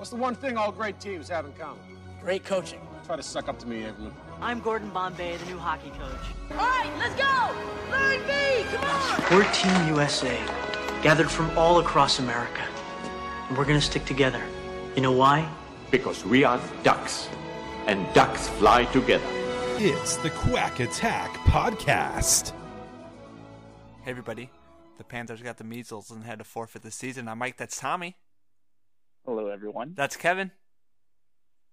What's the one thing all great teams have in common? Great coaching. Try to suck up to me, Averman. I'm Gordon Bombay, the new hockey coach. All right, let's go! Line B, come on! We're Team USA, gathered from all across America. And we're gonna stick together. You know why? Because we are ducks, and ducks fly together. It's the Quack Attack Podcast. Hey everybody, the Panthers got the measles and had to forfeit the season. I'm Mike, that's Tommy. Hello, everyone. That's Kevin.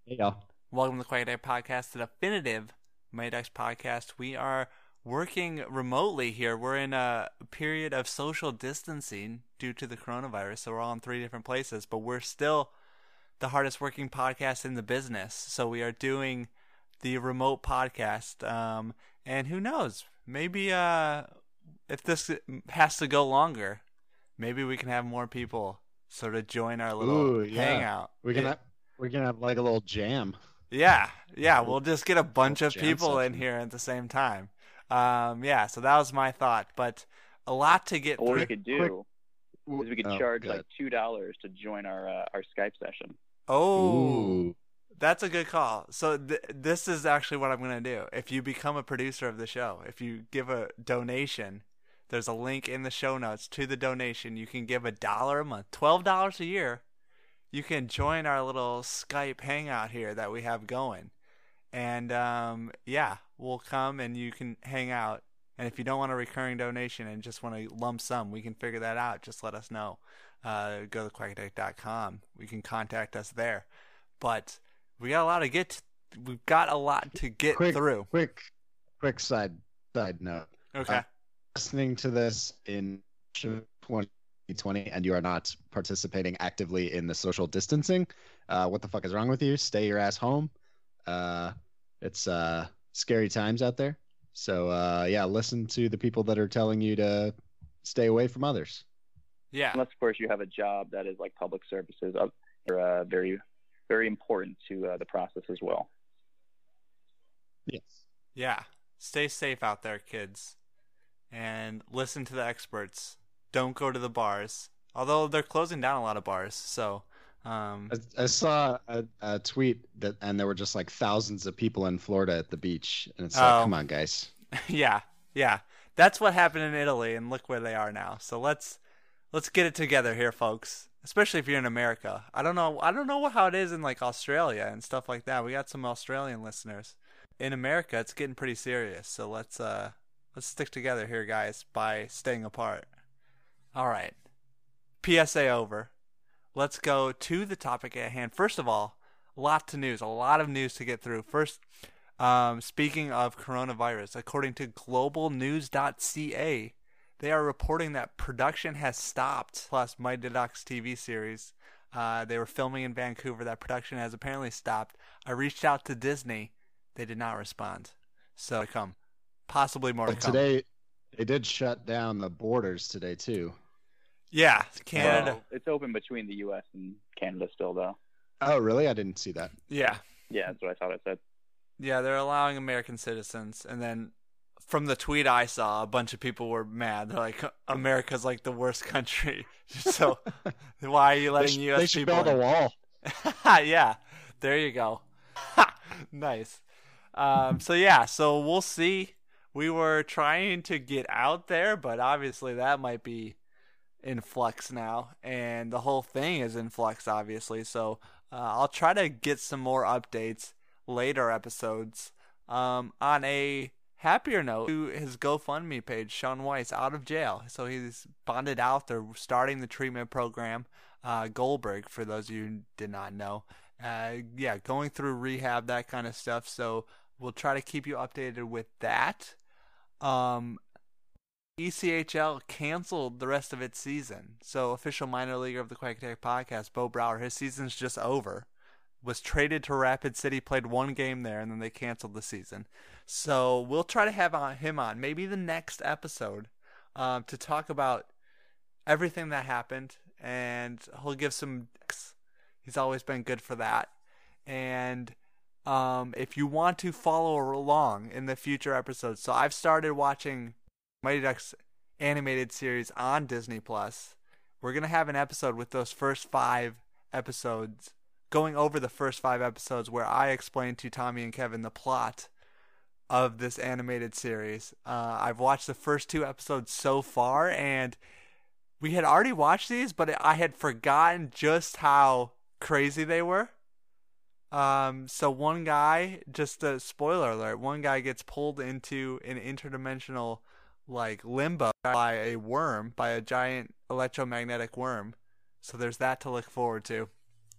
Hey, y'all. Welcome to the Quack Attack Podcast, the definitive Mighty Ducks podcast. We are working remotely here. We're in a period of social distancing due to the coronavirus, so we're all in three different places, but we're still the hardest working podcast in the business. So we are doing the remote podcast. Um, and who knows? Maybe uh, if this has to go longer, maybe we can have more people sort of join our little Ooh, yeah. hangout. We're gonna have, we're gonna have like a little jam. Yeah, yeah, we'll just get a bunch of jam people in here at the same time. Um, yeah, so that was my thought, but a lot to get What through. we could do is we could Oh, charge good. like two dollars to join our uh, our Skype session. Oh, Ooh. that's a good call. So th- this is actually what I'm going to do. If you become a producer of the show, if you give a donation, there's a link in the show notes to the donation. You can give a dollar a month, twelve dollars a year. You can join our little Skype hangout here that we have going, and um, yeah, we'll come and you can hang out. And if you don't want a recurring donation and just want a lump sum, we can figure that out. Just let us know. Uh, go to quackattack.com. We can contact us there. But we got a lot to get. To, we've got a lot to get quick, through. quick, quick side side note. Okay. Uh, listening to this in 2020 and you are not participating actively in the social distancing, uh, what the fuck is wrong with you? Stay your ass home. Uh, it's uh, scary times out there. So uh, yeah, listen to the people that are telling you to stay away from others. yeah. Unless, of course, you have a job that is like public services, uh, are uh, very very important to uh, the process as well. Yes. Yeah. Stay safe out there, kids. And listen to the experts. Don't go to the bars. Although they're closing down a lot of bars. So, um, I, I saw a, a tweet that, and there were just like thousands of people in Florida at the beach, and it's like, Oh. come on, guys. yeah. Yeah. That's what happened in Italy and look where they are now. So let's let's get it together here, folks. Especially if you're in America. I don't know I don't know how it is in like Australia and stuff like that. We got some Australian listeners. In America, it's getting pretty serious. So let's uh let's stick together here, guys, by staying apart. All right. PSA over. Let's go to the topic at hand. First of all, a lot to news, a lot of news to get through. First, um, speaking of coronavirus, according to globalnews.ca, they are reporting that production has stopped. Plus, Mighty Ducks TV series. Uh, they were filming in Vancouver. That production has apparently stopped. I reached out to Disney. They did not respond. So, come. Possibly more to But come. today, they did shut down the borders today too. yeah, Canada. Well, it's open between the U.S. and Canada still, though. Oh, really? I didn't see that. Yeah. Yeah, that's what I thought it said. Yeah, they're allowing American citizens, and then from the tweet I saw, a bunch of people were mad. They're like, "America's like the worst country." so why are you They, letting sh- U.S. they should people? build a wall. yeah, there you go. nice. Um, so yeah, so we'll see. We were trying to get out there, but obviously that might be in flux now, and the whole thing is in flux, obviously. So uh, I'll try to get some more updates later episodes. Um, on a happier note, to his GoFundMe page, Shaun Weiss out of jail, so he's bonded out. They're starting the treatment program. Uh, Goldberg, for those of you who did not know, uh, yeah, going through rehab, that kind of stuff. So we'll try to keep you updated with that. Um, ECHL canceled the rest of its season. So official minor leaguer of the Quack Attack podcast, Bo Brower, his season's just over. Was traded to Rapid City, played one game there, and then they canceled the season. So we'll try to have him on maybe the next episode um, to talk about everything that happened, and he'll give some. He's always been good for that. And um, if you want to follow along in the future episodes, so I've started watching Mighty Ducks animated series on Disney Plus. We're gonna have an episode with those first five episodes going over the first five episodes where I explained to Tommy and Kevin the plot of this animated series. Uh, I've watched the first two episodes so far, and we had already watched these, but I had forgotten just how crazy they were. Um, so one guy, just a spoiler alert, one guy gets pulled into an interdimensional like limbo by a worm, by a giant electromagnetic worm. So there's that to look forward to.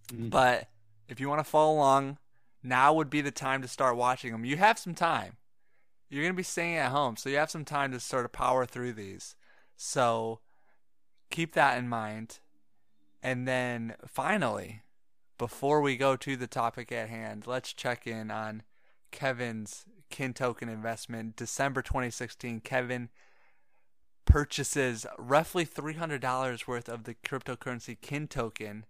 Mm. But if you want to follow along, now would be the time to start watching them. You have some time. You're going to be staying at home, so you have some time to sort of power through these. So keep that in mind. And then finally, before we go to the topic at hand, let's check in on Kevin's kin token investment. December 2016, Kevin purchases roughly $300 worth of the cryptocurrency kin token.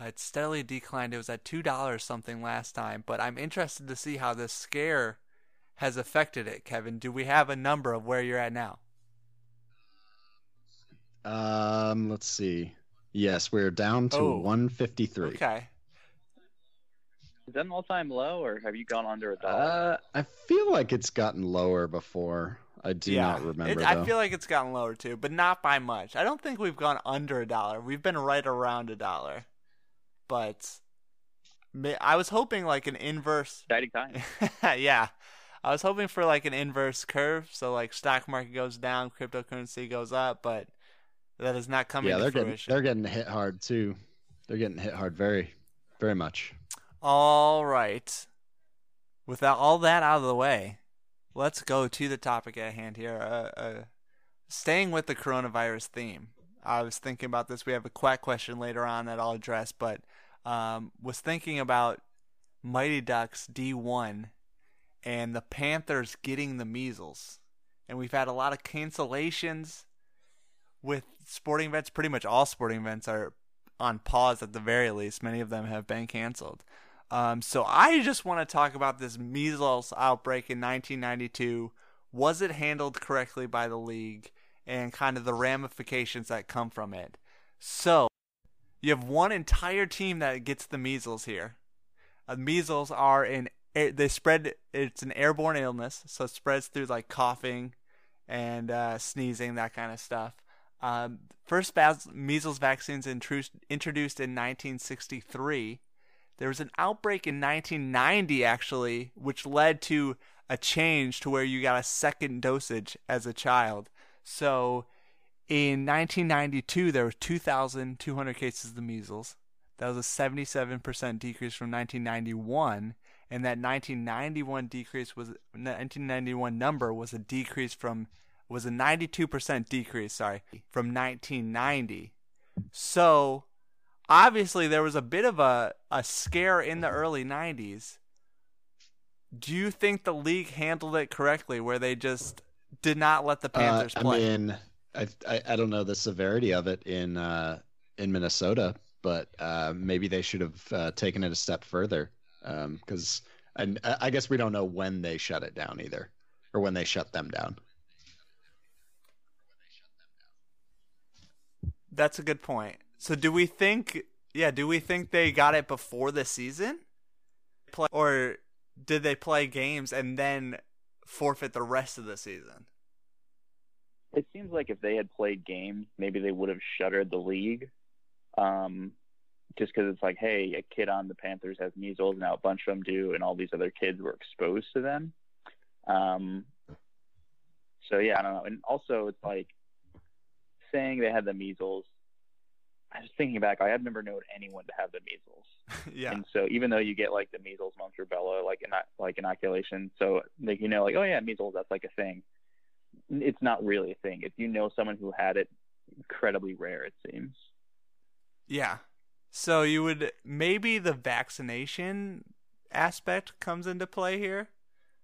Uh, it steadily declined. It was at $2 something last time, but I'm interested to see how this scare has affected it, Kevin. Do we have a number of where you're at now? Um, let's see. Yes, we're down to Oh. 153. Okay. Is that an all-time low, or have you gone under a dollar? Uh, I feel like it's gotten lower before. I do not remember. It, I feel like it's gotten lower too, but not by much. I don't think we've gone under a dollar. We've been right around a dollar. But I was hoping like an inverse. Exciting time. yeah. I was hoping for like an inverse curve, so like stock market goes down, cryptocurrency goes up, but that is not coming yeah, to they're getting fruition. they're getting hit hard too. They're getting hit hard very, very much. All right. Without all that out of the way, let's go to the topic at hand here. Uh, uh, staying with the coronavirus theme, I was thinking about this. We have a quack question later on that I'll address, but um, was thinking about Mighty Ducks D1 and the Panthers getting the measles. And we've had a lot of cancellations with sporting events. Pretty much all sporting events are on pause at the very least. Many of them have been canceled. Um, so I just want to talk about this measles outbreak in 1992. Was it handled correctly by the league and kind of the ramifications that come from it? So you have one entire team that gets the measles here. Uh, measles are an they spread. It's an airborne illness, so it spreads through like coughing and uh, sneezing, that kind of stuff. Um, first measles vaccines introduced in 1963. There was an outbreak in 1990, actually, which led to a change to where you got a second dosage as a child. So in 1992, there were 2,200 cases of the measles. That was a 77% decrease from 1991 and that 1991 decrease was 1991 number was a decrease from was a 92% decrease sorry from 1990 so obviously there was a bit of a, a scare in the early 90s do you think the league handled it correctly where they just did not let the panthers uh, play I mean, I, I I don't know the severity of it in uh, in Minnesota, but uh, maybe they should have uh, taken it a step further. Because and I I guess we don't know when they shut it down either, or when they shut them down. That's a good point. So do we think yeah, do we think they got it before the season? Play, or did they play games and then forfeit the rest of the season? It seems like if they had played games, maybe they would have shuttered the league. Um, just because it's like, hey, a kid on the Panthers has measles, now a bunch of them do, and all these other kids were exposed to them. Um, so yeah, I don't know. And also, it's like saying they had the measles. I was thinking back, I have never known anyone to have the measles. yeah. And so even though you get like the measles, mumps, rubella, like ino- like inoculation, so like you know, like oh yeah, measles, that's like a thing. It's not really a thing. If you know someone who had it, incredibly rare it seems. Yeah. So you would maybe the vaccination aspect comes into play here?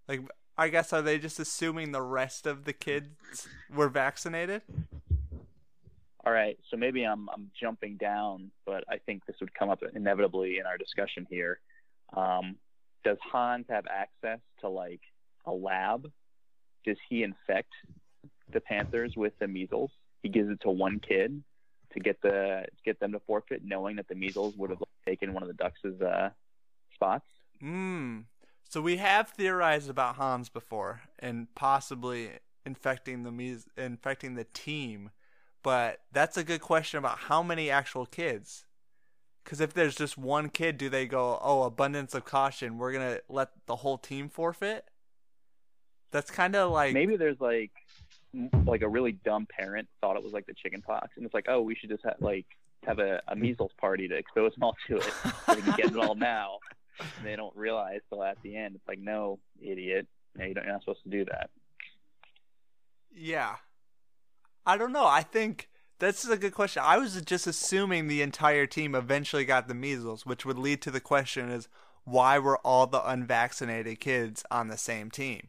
Like I guess are they just assuming the rest of the kids were vaccinated? All right, so maybe I'm I'm jumping down, but I think this would come up inevitably in our discussion here. Um, does Hans have access to like a lab? Does he infect the Panthers with the measles? He gives it to one kid to get the to get them to forfeit, knowing that the measles would have taken one of the Ducks' uh, spots. Hmm. So we have theorized about Hans before and possibly infecting the mes- infecting the team, but that's a good question about how many actual kids. Because if there's just one kid, do they go, "Oh, abundance of caution, we're gonna let the whole team forfeit"? That's kind of like Maybe there's like like a really dumb parent thought it was like the chicken pox, and it's like, oh, we should just have like have a, a measles party to expose them all to it, so can get it all now. And they don't realize till at the end. It's like, no, idiot, no, you don't, you're not supposed to do that. Yeah. I don't know. I think that's a good question. I was just assuming the entire team eventually got the measles, which would lead to the question is why were all the unvaccinated kids on the same team?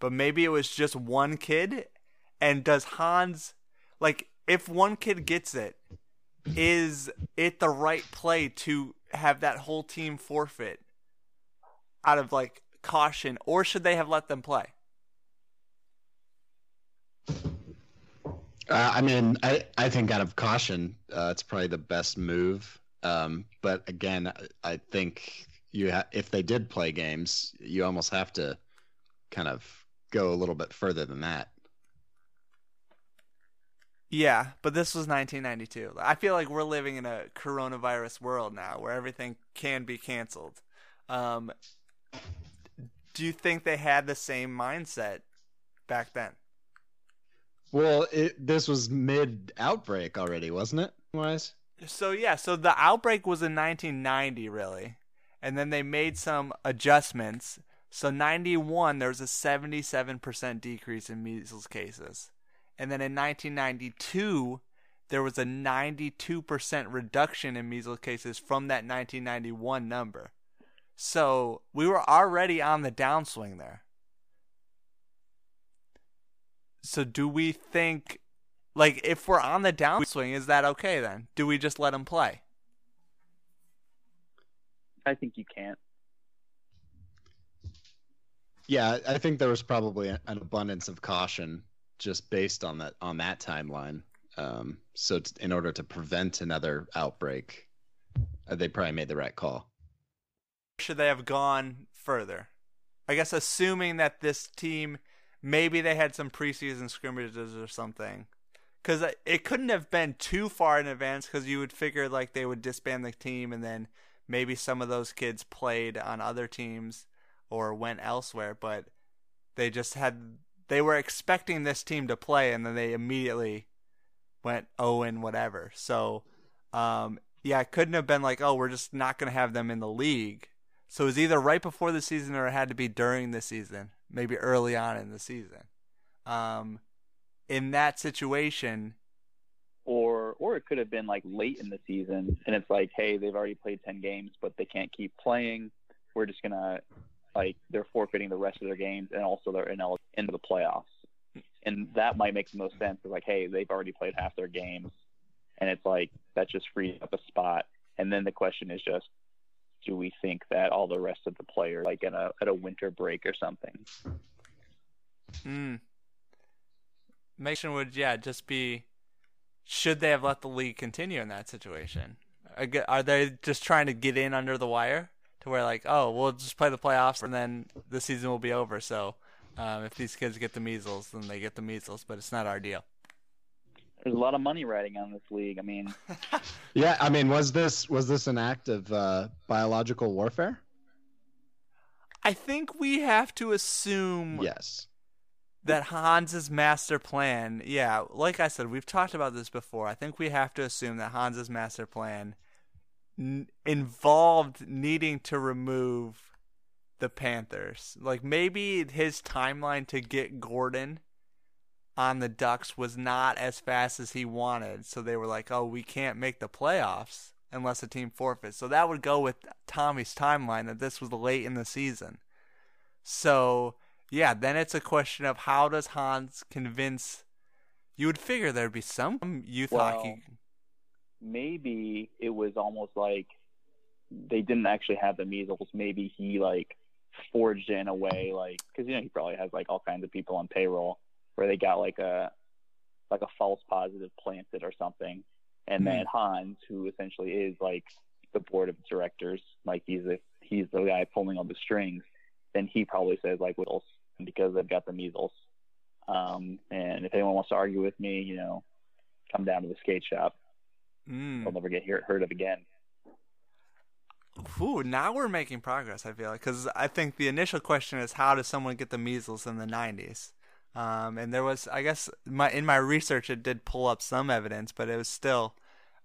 But maybe it was just one kid and does Hans like if one kid gets it, is it the right play to have that whole team forfeit out of like caution or should they have let them play? Uh, I mean, I, I think out of caution, uh, it's probably the best move. Um, but again, I- think you ha- if they did play games, you almost have to kind of go a little bit further than that. Yeah, but this was 1992. I feel like we're living in a coronavirus world now where everything can be canceled. Um, do you think they had the same mindset back then? Well, it, this was mid outbreak already, wasn't it? Wise. So yeah, so the outbreak was in 1990 really. And then they made some adjustments. So 91 there was a 77% decrease in measles cases. And then in 1992 there was a 92% reduction in measles cases from that 1991 number. So we were already on the downswing there. So do we think like if we're on the downswing is that okay then? Do we just let them play? I think you can't. Yeah, I think there was probably an abundance of caution just based on that on that timeline. Um, so, t- in order to prevent another outbreak, uh, they probably made the right call. Should they have gone further? I guess assuming that this team maybe they had some preseason scrimmages or something. Cuz it couldn't have been too far in advance cuz you would figure like they would disband the team and then maybe some of those kids played on other teams or went elsewhere, but they just had they were expecting this team to play and then they immediately went oh and whatever. So um yeah, it couldn't have been like, oh, we're just not going to have them in the league. So it was either right before the season or it had to be during the season, maybe early on in the season. Um, in that situation, Or or it could have been like late in the season, and it's like, hey, they've already played ten games, but they can't keep playing. We're just gonna like they're forfeiting the rest of their games, and also they're ineligible into the playoffs. And that might make the most sense. It's like, hey, they've already played half their games, and it's like that just frees up a spot. And then the question is just, do we think that all the rest of the players like at a at a winter break or something? mm, Mason would yeah just be. Should they have let the league continue in that situation? Are they just trying to get in under the wire to where like, oh, we'll just play the playoffs and then the season will be over. So um, if these kids get the measles, then they get the measles, but it's not our deal. There's a lot of money riding on this league. I mean, Yeah, I mean, was this was this an act of uh, biological warfare? I think we have to assume Yes. that Hans's master plan, yeah, like I said, we've talked about this before. I think we have to assume that Hans's master plan n- involved needing to remove the Panthers. Like maybe his timeline to get Gordon on the Ducks was not as fast as he wanted, so they were like, "Oh, we can't make the playoffs unless the team forfeits." So that would go with Tommy's timeline that this was late in the season. So, yeah, then it's a question of how does Hans convince you would figure there'd be some youth Well, hockey maybe it was almost like they didn't actually have the measles. Maybe he like forged it in a way, like because you know he probably has like all kinds of people on payroll where they got like a like a false positive planted or something, and then Hans, who essentially is like the board of directors, like he's a, he's the guy pulling all the strings, then he probably says like measles because they've got the measles. Um, and if anyone wants to argue with me, you know, come down to the skate shop. Mm. They'll never get hear, heard of again. Ooh, now we're making progress. I feel like because I think the initial question is how does someone get the measles in the '90s? Um, and there was, I guess, my in my research it did pull up some evidence, but it was still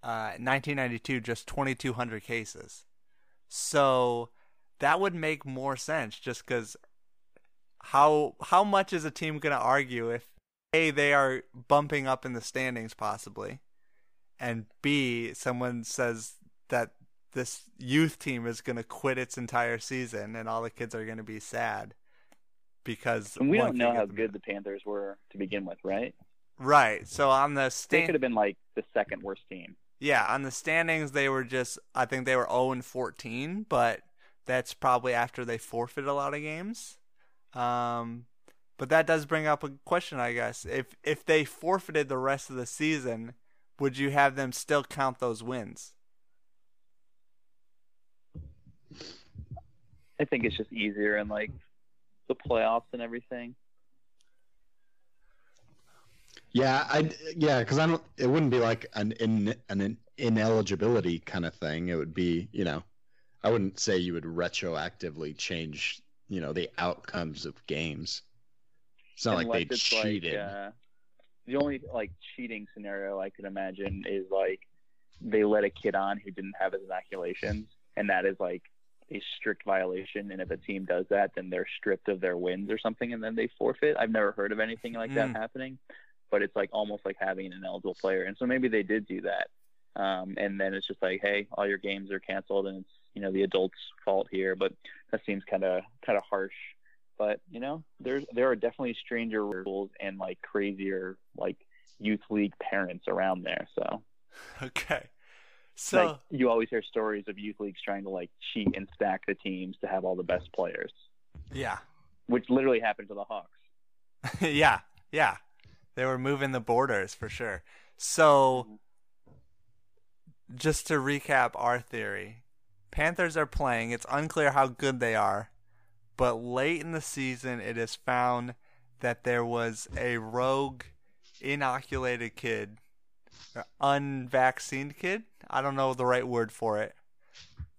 uh, 1992, just 2,200 cases. So that would make more sense, just because how how much is a team going to argue if a they are bumping up in the standings possibly, and b someone says that this youth team is going to quit its entire season and all the kids are going to be sad because And we don't know how the- good the Panthers were to begin with, right? right so on the They could have been like the second worst team. yeah on the standings they were just i think they were 0 and 14 but that's probably after they forfeited a lot of games um but that does bring up a question i guess if if they forfeited the rest of the season would you have them still count those wins I think it's just easier and like the playoffs and everything. Yeah, I yeah, because I don't. It wouldn't be like an in, an ineligibility kind of thing. It would be, you know, I wouldn't say you would retroactively change, you know, the outcomes of games. It's not like they cheated. Like, uh, the only like cheating scenario I could imagine is like they let a kid on who didn't have his inoculations, and that is like a strict violation. And if a team does that, then they're stripped of their wins or something, and then they forfeit. I've never heard of anything like that Mm. happening, but it's like almost like having an ineligible player. And so maybe they did do that. Um, and then it's just like, hey, all your games are canceled, and it's you know the adults' fault here. But that seems kind of kind of harsh. But you know, there's there are definitely stranger rules and like crazier like youth league parents around there. So okay so like you always hear stories of youth leagues trying to like cheat and stack the teams to have all the best players, yeah which literally happened to the Hawks. yeah, yeah. They were moving the borders for sure. So, mm-hmm. just to recap our theory Panthers are playing. It's unclear how good they are, but late in the season, it is found that there was a rogue, inoculated kid, unvaccinated kid. I don't know the right word for it,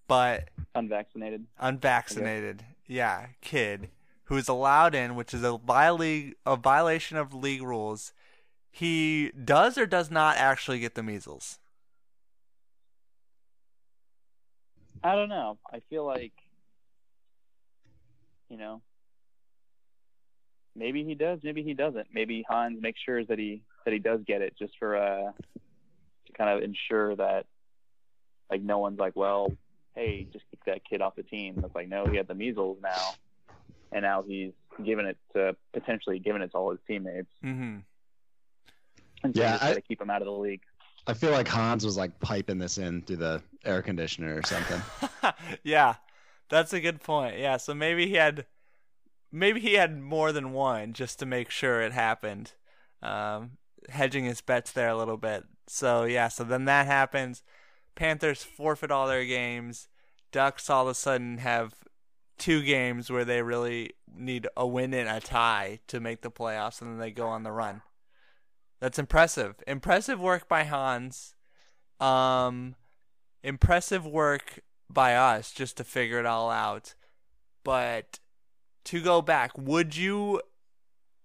but Unvaccinated. unvaccinated, yeah, kid who's allowed in, which is a viola- a violation of league rules. He does or does not actually get the measles. I don't know. I feel like, you know, maybe he does, maybe he doesn't. Maybe Hans makes sure that he that he does get it, just for uh, to kind of ensure that, like, no one's like, well, hey, just kick that kid off the team. It's like, no, he had the measles now, and now he's giving it to potentially giving it to all his teammates, Mm-hmm. and so Yeah, just I- gotta keep him out of the league. I feel like Hans was like piping this in through the air conditioner or something. yeah, that's a good point. Yeah, so maybe he had, maybe he had more than one just to make sure it happened, um, hedging his bets there a little bit. So yeah, so then that happens. Panthers forfeit all their games. Ducks all of a sudden have two games where they really need a win and a tie to make the playoffs, and then they go on the run. That's impressive. Impressive work by Hans. Um, impressive work by us just to figure it all out. But to go back, would you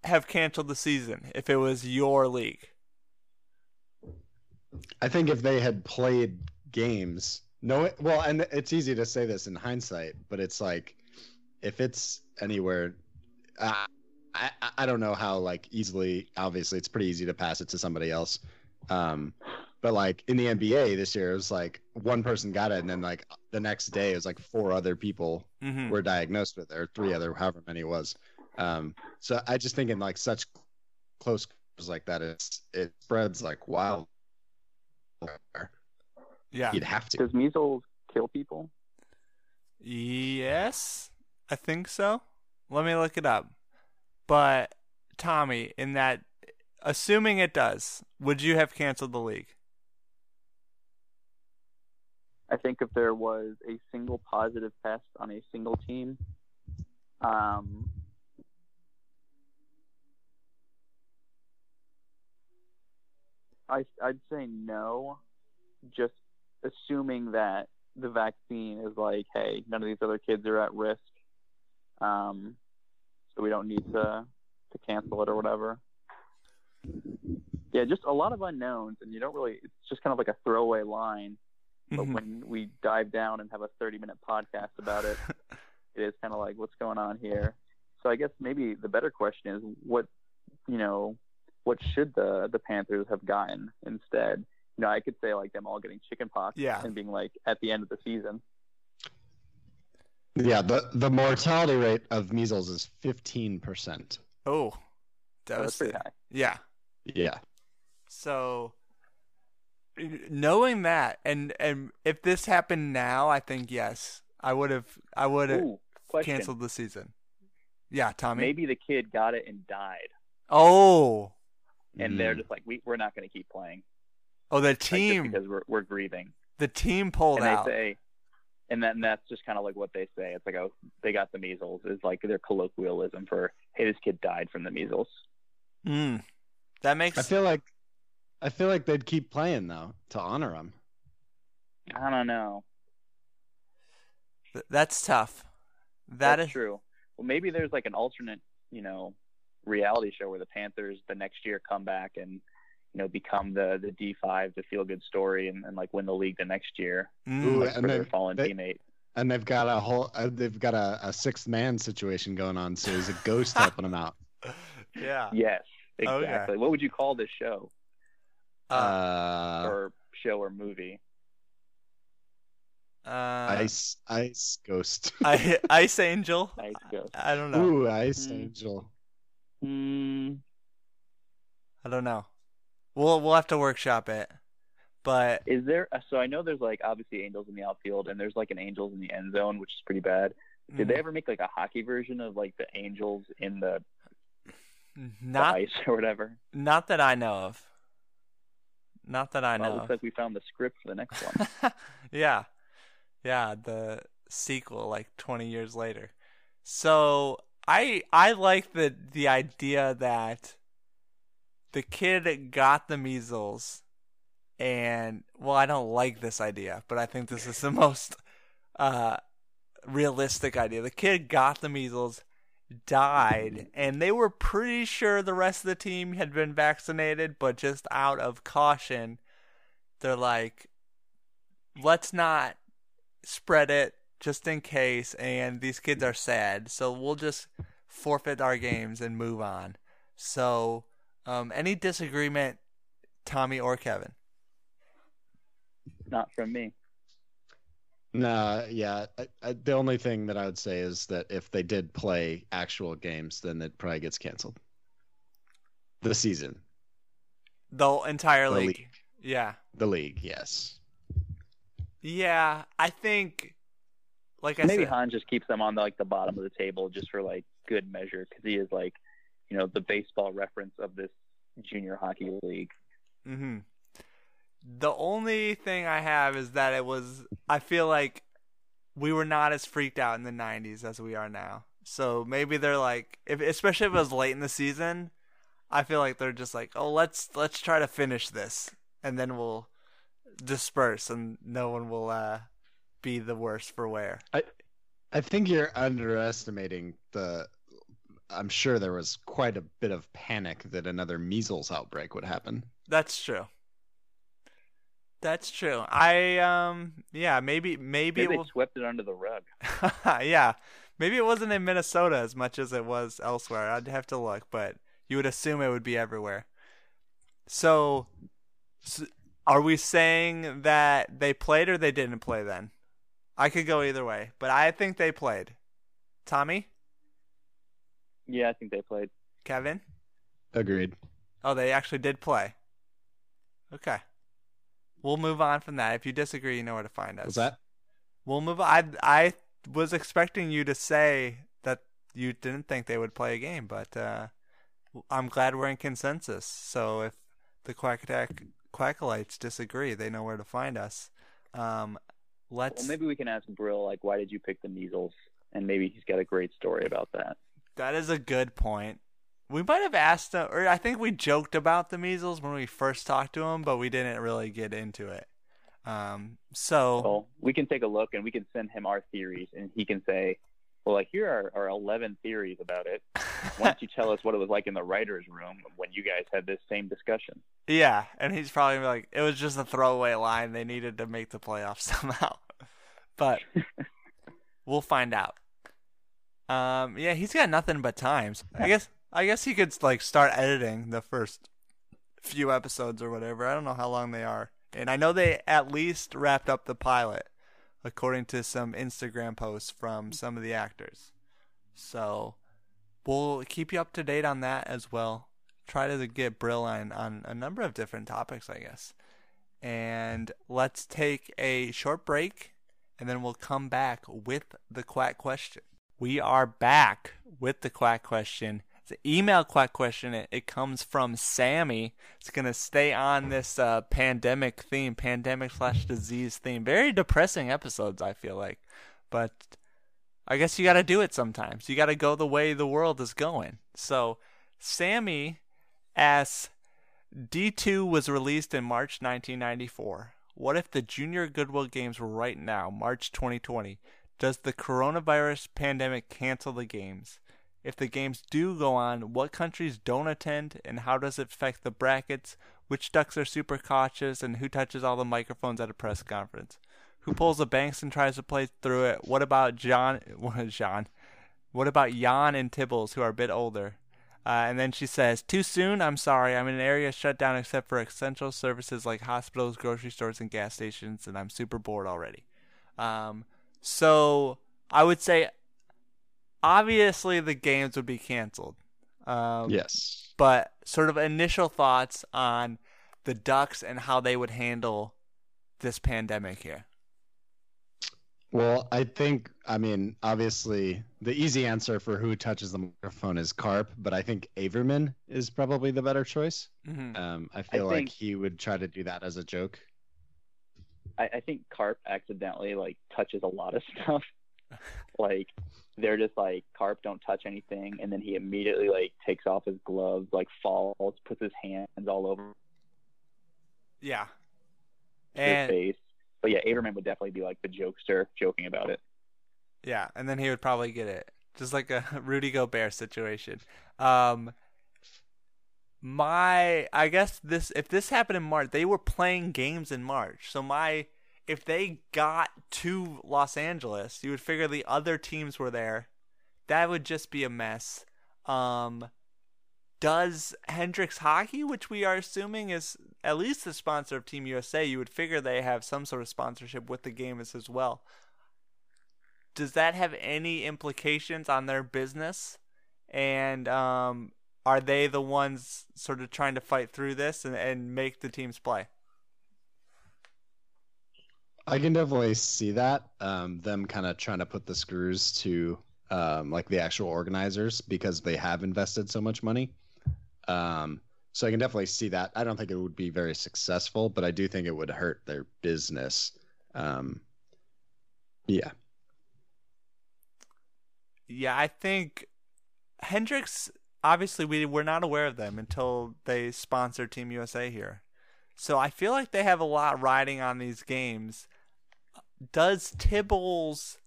have canceled the season if it was your league? I think if they had played games, no, well, and it's easy to say this in hindsight, but it's like if it's anywhere, uh, I I- don't know how like easily. Obviously, it's pretty easy to pass it to somebody else. Um, but like in the NBA this year, it was like one person got it, and then like the next day, it was like four other people Mm-hmm. were diagnosed with it, or three other, however many it was. Um, so I just think in like such close quarters like that, it's it spreads like wild. Yeah. You'd have to. Does measles kill people? Yes, I think so. Let me look it up. But Tommy, in that, assuming it does, would you have canceled the league? I think if there was a single positive test on a single team, um, I, I'd say no, just assuming that the vaccine is like, hey, none of these other kids are at risk, um, so we don't need to to cancel it or whatever. Yeah, just a lot of unknowns, and you don't really. It's just kind of like a throwaway line. But Mhm. when we dive down and have a 30 minute podcast about it, it is kind of like, what's going on here? So I guess maybe the better question is, what, you know, what should the the Panthers have gotten instead? You know, I could say like them all getting chickenpox Yeah. and being like at the end of the season. Yeah, the the mortality rate of measles is fifteen percent. Oh, So that's pretty devastating. high. Yeah. Yeah. So knowing that and and if this happened now, I think yes. I would have I would have canceled the season. Yeah, Tommy. Maybe the kid got it and died, Oh. and Mm. they're just like, we we're not going to keep playing Oh, the like, team because we're we're grieving. the team pulled and they out. say, and then that's just kind of like what they say. It's like, oh, they got the measles. Is like their colloquialism for, hey, this kid died from the measles. Mm. That makes I feel like I feel like they'd keep playing though to honor him. I don't know. th- that's tough. That That's is true. Well, maybe there's like an alternate, you know, reality show where the Panthers the next year come back and you know become the the D five, the feel good story, and, and like win the league the next year Mm. Ooh, like, and for their fallen they- teammate. And they've got a whole uh, they've got a, a sixth man situation going on, so he's a ghost helping them out. yeah. Yes, Okay. exactly. What would you call this show Uh, Uh, or show or movie? uh, ice ice ghost. I, Ice Angel. Ice Ghost. I don't know. Ooh, ice Mm. angel. Mm, I don't know. We'll we'll have to workshop it. But is there? So I know there's like obviously angels in the outfield, and there's like an angels in the end zone, which is pretty bad. Did mm, they ever make like a hockey version of like the angels in the, the not ice or whatever? not that I know of. Not that I Well, it know. looks like we found the script for the next one. yeah. Yeah, the sequel like 20 years later. So, I I like the the idea that the kid got the measles and well, I don't like this idea, but I think this is the most uh realistic idea. The kid got the measles, died, and they were pretty sure the rest of the team had been vaccinated, but just out of caution, they're like, let's not spread it just in case. And these kids are sad, so we'll just forfeit our games and move on. So, um, any disagreement, Tommy or Kevin? Not from me. No, yeah. I, I, the only thing that I would say is that if they did play actual games, then it probably gets canceled. The season, The entire the league. league, Yeah. the league. Yes. Yeah, I think, like I Maybe said, Han just keeps them on the, like the bottom of the table just for like good measure because he is like, you know, the baseball reference of this junior hockey league. hmm The only thing I have is that it was. I feel like we were not as freaked out in the '90s as we are now. So maybe they're like, if especially if it was late in the season, I feel like they're just like, oh, let's let's try to finish this, and then we'll disperse, and no one will uh, be the worse for wear. I think you're underestimating the. I'm sure there was quite a bit of panic that another measles outbreak would happen. That's true. That's true. I um yeah maybe maybe Maybe it they will... swept it under the rug. yeah maybe it wasn't in Minnesota as much as it was elsewhere. I'd have to look, but you would assume it would be everywhere. So, s are we saying that they played or they didn't play then? I could go either way, but I think they played. Tommy, Yeah, I think they played. Kevin. Agreed. Oh, they actually did play. Okay. We'll move on from that. If you disagree, you know where to find us. Was that? We'll move on. I, I was expecting you to say that you didn't think they would play a game, but uh, I'm glad we're in consensus. So if the Quack Attack Quackalites disagree, they know where to find us. Um, let's. Well, maybe we can ask Brill like, why did you pick the measles? And maybe he's got a great story about that. That is a good point. We might have asked him, or I think we joked about the measles when we first talked to him, but we didn't really get into it. Um, so Well, we can take a look and we can send him our theories, and he can say, "Well, like here are our 11 theories about it. Why don't you tell us what it was like in the writers' room when you guys had this same discussion?" yeah, and he's probably gonna be like, it was just a throwaway line. They needed to make the playoffs somehow, but we'll find out. Um, yeah, he's got nothing but times. I guess. I guess he could like start editing the first few episodes or whatever. I don't know how long they are, and I know they at least wrapped up the pilot, according to some Instagram posts from some of the actors. So we'll keep you up to date on that as well. Try to get Brill on, on a number of different topics, I guess. And let's take a short break, and then we'll come back with the quack question. We are back with the quack question. It's an email question. It, it comes from Sammy. It's going to stay on this uh, pandemic theme, pandemic slash disease theme. Very depressing episodes, I feel like. But I guess you got to do it sometimes. You got to go the way the world is going. So, Sammy asks D2 was released in March 1994. What if the Junior Goodwill Games were right now, March 2020? Does the coronavirus pandemic cancel the games? If the games do go on, what countries don't attend, and how does it affect the brackets? Which ducks are super cautious, and who touches all the microphones at a press conference? Who pulls the Banks and tries to play through it? What about John? What John? What about Jan and Tibbles, who are a bit older? Uh, and then she says, Too soon? I'm sorry. I'm in an area shut down except for essential services like hospitals, grocery stores, and gas stations, and I'm super bored already. Um, so I would say, obviously, the games would be canceled. Um, Yes. But sort of initial thoughts on the Ducks and how they would handle this pandemic here. Well, I think, I mean, obviously, the easy answer for who touches the microphone is Carp, but I think Averman is probably the better choice. Mhm. Um, I feel like think- he would try to do that as a joke. I, I think Carp accidentally like touches a lot of stuff. like they're just like Carp don't touch anything, and then he immediately like takes off his gloves, like falls, puts his hands all over Yeah. his face. But yeah, Averman would definitely be like the jokester, joking about it. Yeah, and then he would probably get it, just like a Rudy Gobert situation. Um, my, I guess this, if this happened in March, they were playing games in March. So my, if they got to Los Angeles, you would figure the other teams were there. That would just be a mess. Um, does Hendrix Hockey, which we are assuming is at least the sponsor of Team USA, you would figure they have some sort of sponsorship with the game as well does that have any implications on their business? And um, are they the ones sort of trying to fight through this and, and make the teams play? I can definitely see that. Um, them kind of trying to put the screws to um, like the actual organizers because they have invested so much money. Um, so I can definitely see that. I don't think it would be very successful, but I do think it would hurt their business. Um, yeah. Yeah, I think Hendrix. Obviously, we were not aware of them until they sponsored Team USA here. So I feel like they have a lot riding on these games. Does Tibbles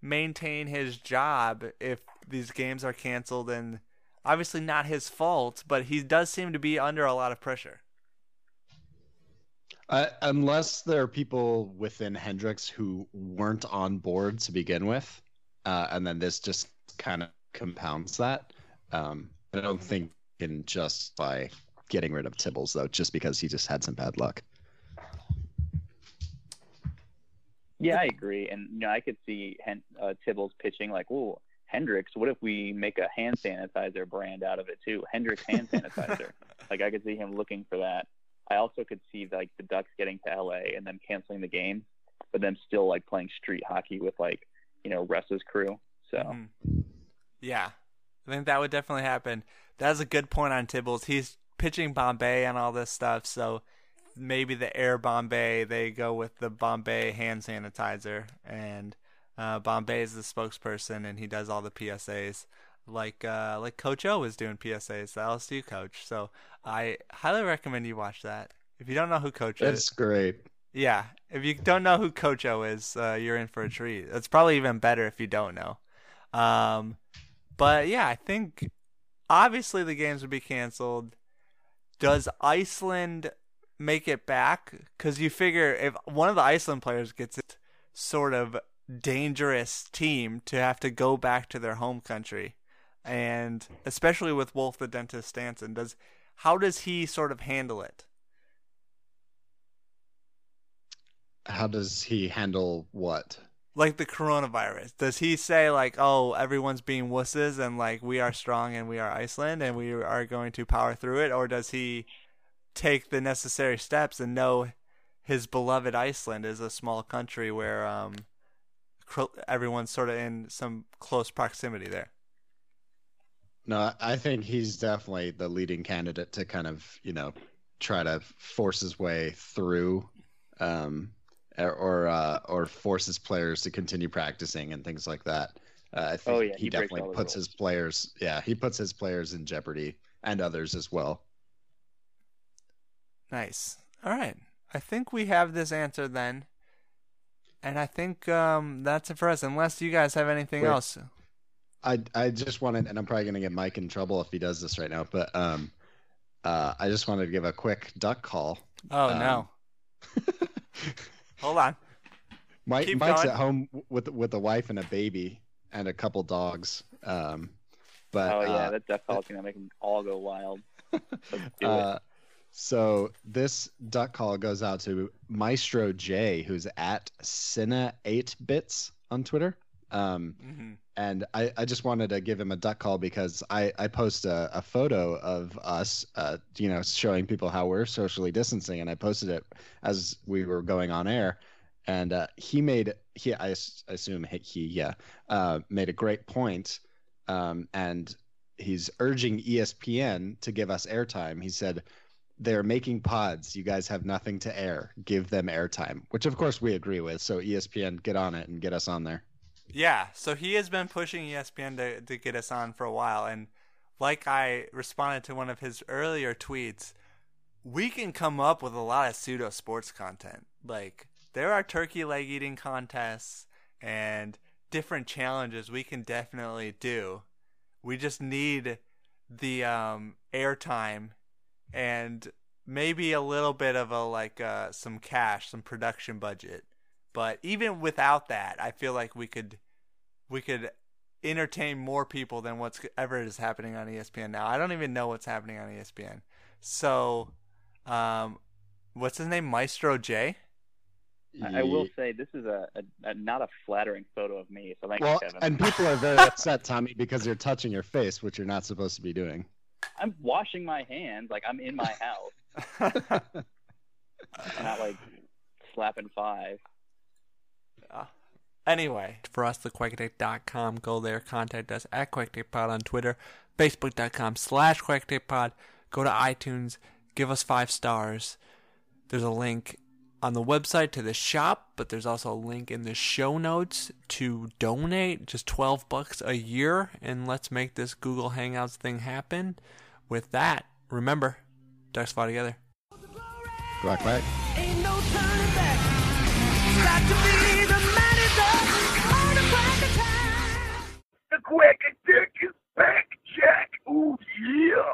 maintain his job if these games are canceled? And obviously, not his fault, but he does seem to be under a lot of pressure. Uh, unless there are people within Hendrix who weren't on board to begin with, uh, and then this just kind of compounds that. Um, I don't think you can justify getting rid of Tibbles though, just because he just had some bad luck. Yeah, I agree, and you know, I could see Hen- uh, Tibbles pitching like, "Ooh, Hendrix, what if we make a hand sanitizer brand out of it too? Hendrix hand sanitizer." like, I could see him looking for that. I also could see like the Ducks getting to LA and them canceling the game, but them still like playing street hockey with like you know Russ's crew. So Mhm. Yeah, I think that would definitely happen. That's a good point on Tibbles. He's pitching Bombay and all this stuff, so maybe the Air Bombay, they go with the Bombay hand sanitizer, and uh, Bombay is the spokesperson, and he does all the PSAs, like uh, like Coach O was doing PSAs, the LSU coach. So I highly recommend you watch that. If you don't know who Coach That's is, great. yeah, if you don't know who Coach O is, uh, you're in for a treat. It's probably even better if you don't know. Um, but yeah, I think obviously the games would be canceled. Does Iceland make it back? Because you figure if one of the Iceland players gets it, sort of dangerous team to have to go back to their home country, and especially with Wolf the Dentist Stansson, does how does he sort of handle it? How does he handle what? like the coronavirus? Does he say like, "Oh, everyone's being wusses and like we are strong and we are Iceland and we are going to power through it," or does he take the necessary steps and know his beloved Iceland is a small country where um everyone's sort of in some close proximity there? No, I- I think he's definitely the leading candidate to kind of, you know, try to force his way through, um, or or, uh, or force his players to continue practicing and things like that. Uh, I think Oh, yeah, he, he definitely puts his players, yeah, he puts his players in jeopardy and others as well. Nice. All right. I think we have this answer then. And I think um, that's it for us, unless you guys have anything Wait. else. I I just wanted, and I'm probably going to get Mike in trouble if he does this right now, but um, uh, I just wanted to give a quick duck call. Oh Um, no. Hold on. Mike Keep Mike's going. at home with with a wife and a baby and a couple dogs. Um, but oh yeah, uh, that duck call's gonna make them all go wild. Let's do uh, so this duck call goes out to Maestro J, who's at Cinna Eight Bits on Twitter. Um, hmm and I, I just wanted to give him a duck call because I, I post a, a photo of us, uh, you know, showing people how we're socially distancing, and I posted it as we were going on air, and uh, he made he I s- assume he, he yeah uh, made a great point, um, and he's urging ESPN to give us airtime. He said. They're making pods. You guys have nothing to air. Give them airtime, which of course we agree with. So ESPN, get on it and get us on there. Yeah, so he has been pushing ESPN to, to get us on for a while. And like I responded to one of his earlier tweets, we can come up with a lot of pseudo sports content. Like, there are turkey leg eating contests and different challenges we can definitely do. We just need the um, airtime and maybe a little bit of a like uh, some cash, some production budget. But even without that, I feel like we could we could entertain more people than what's ever is happening on ESPN now. I don't even know what's happening on ESPN. So, um, what's his name? Maestro J. I, I will say this is a, a, a not a flattering photo of me. So thank Well, you, Kevin. and people are very upset, Tommy, because you're touching your face, which you're not supposed to be doing. I'm washing my hands like I'm in my house, not like slapping five. Anyway, for us, thequacktape.com. Go there, contact us at QuacktapePod on Twitter, Facebook.com slash QuacktapePod. Go to iTunes, give us five stars. There's a link on the website to the shop, but there's also a link in the show notes to donate just 12 bucks a year and let's make this Google Hangouts thing happen. With that, remember, ducks fly together. Rock back. Ain't no turning back. Got to be the manager. The quick, attack is back, Jack. Ooh, yeah.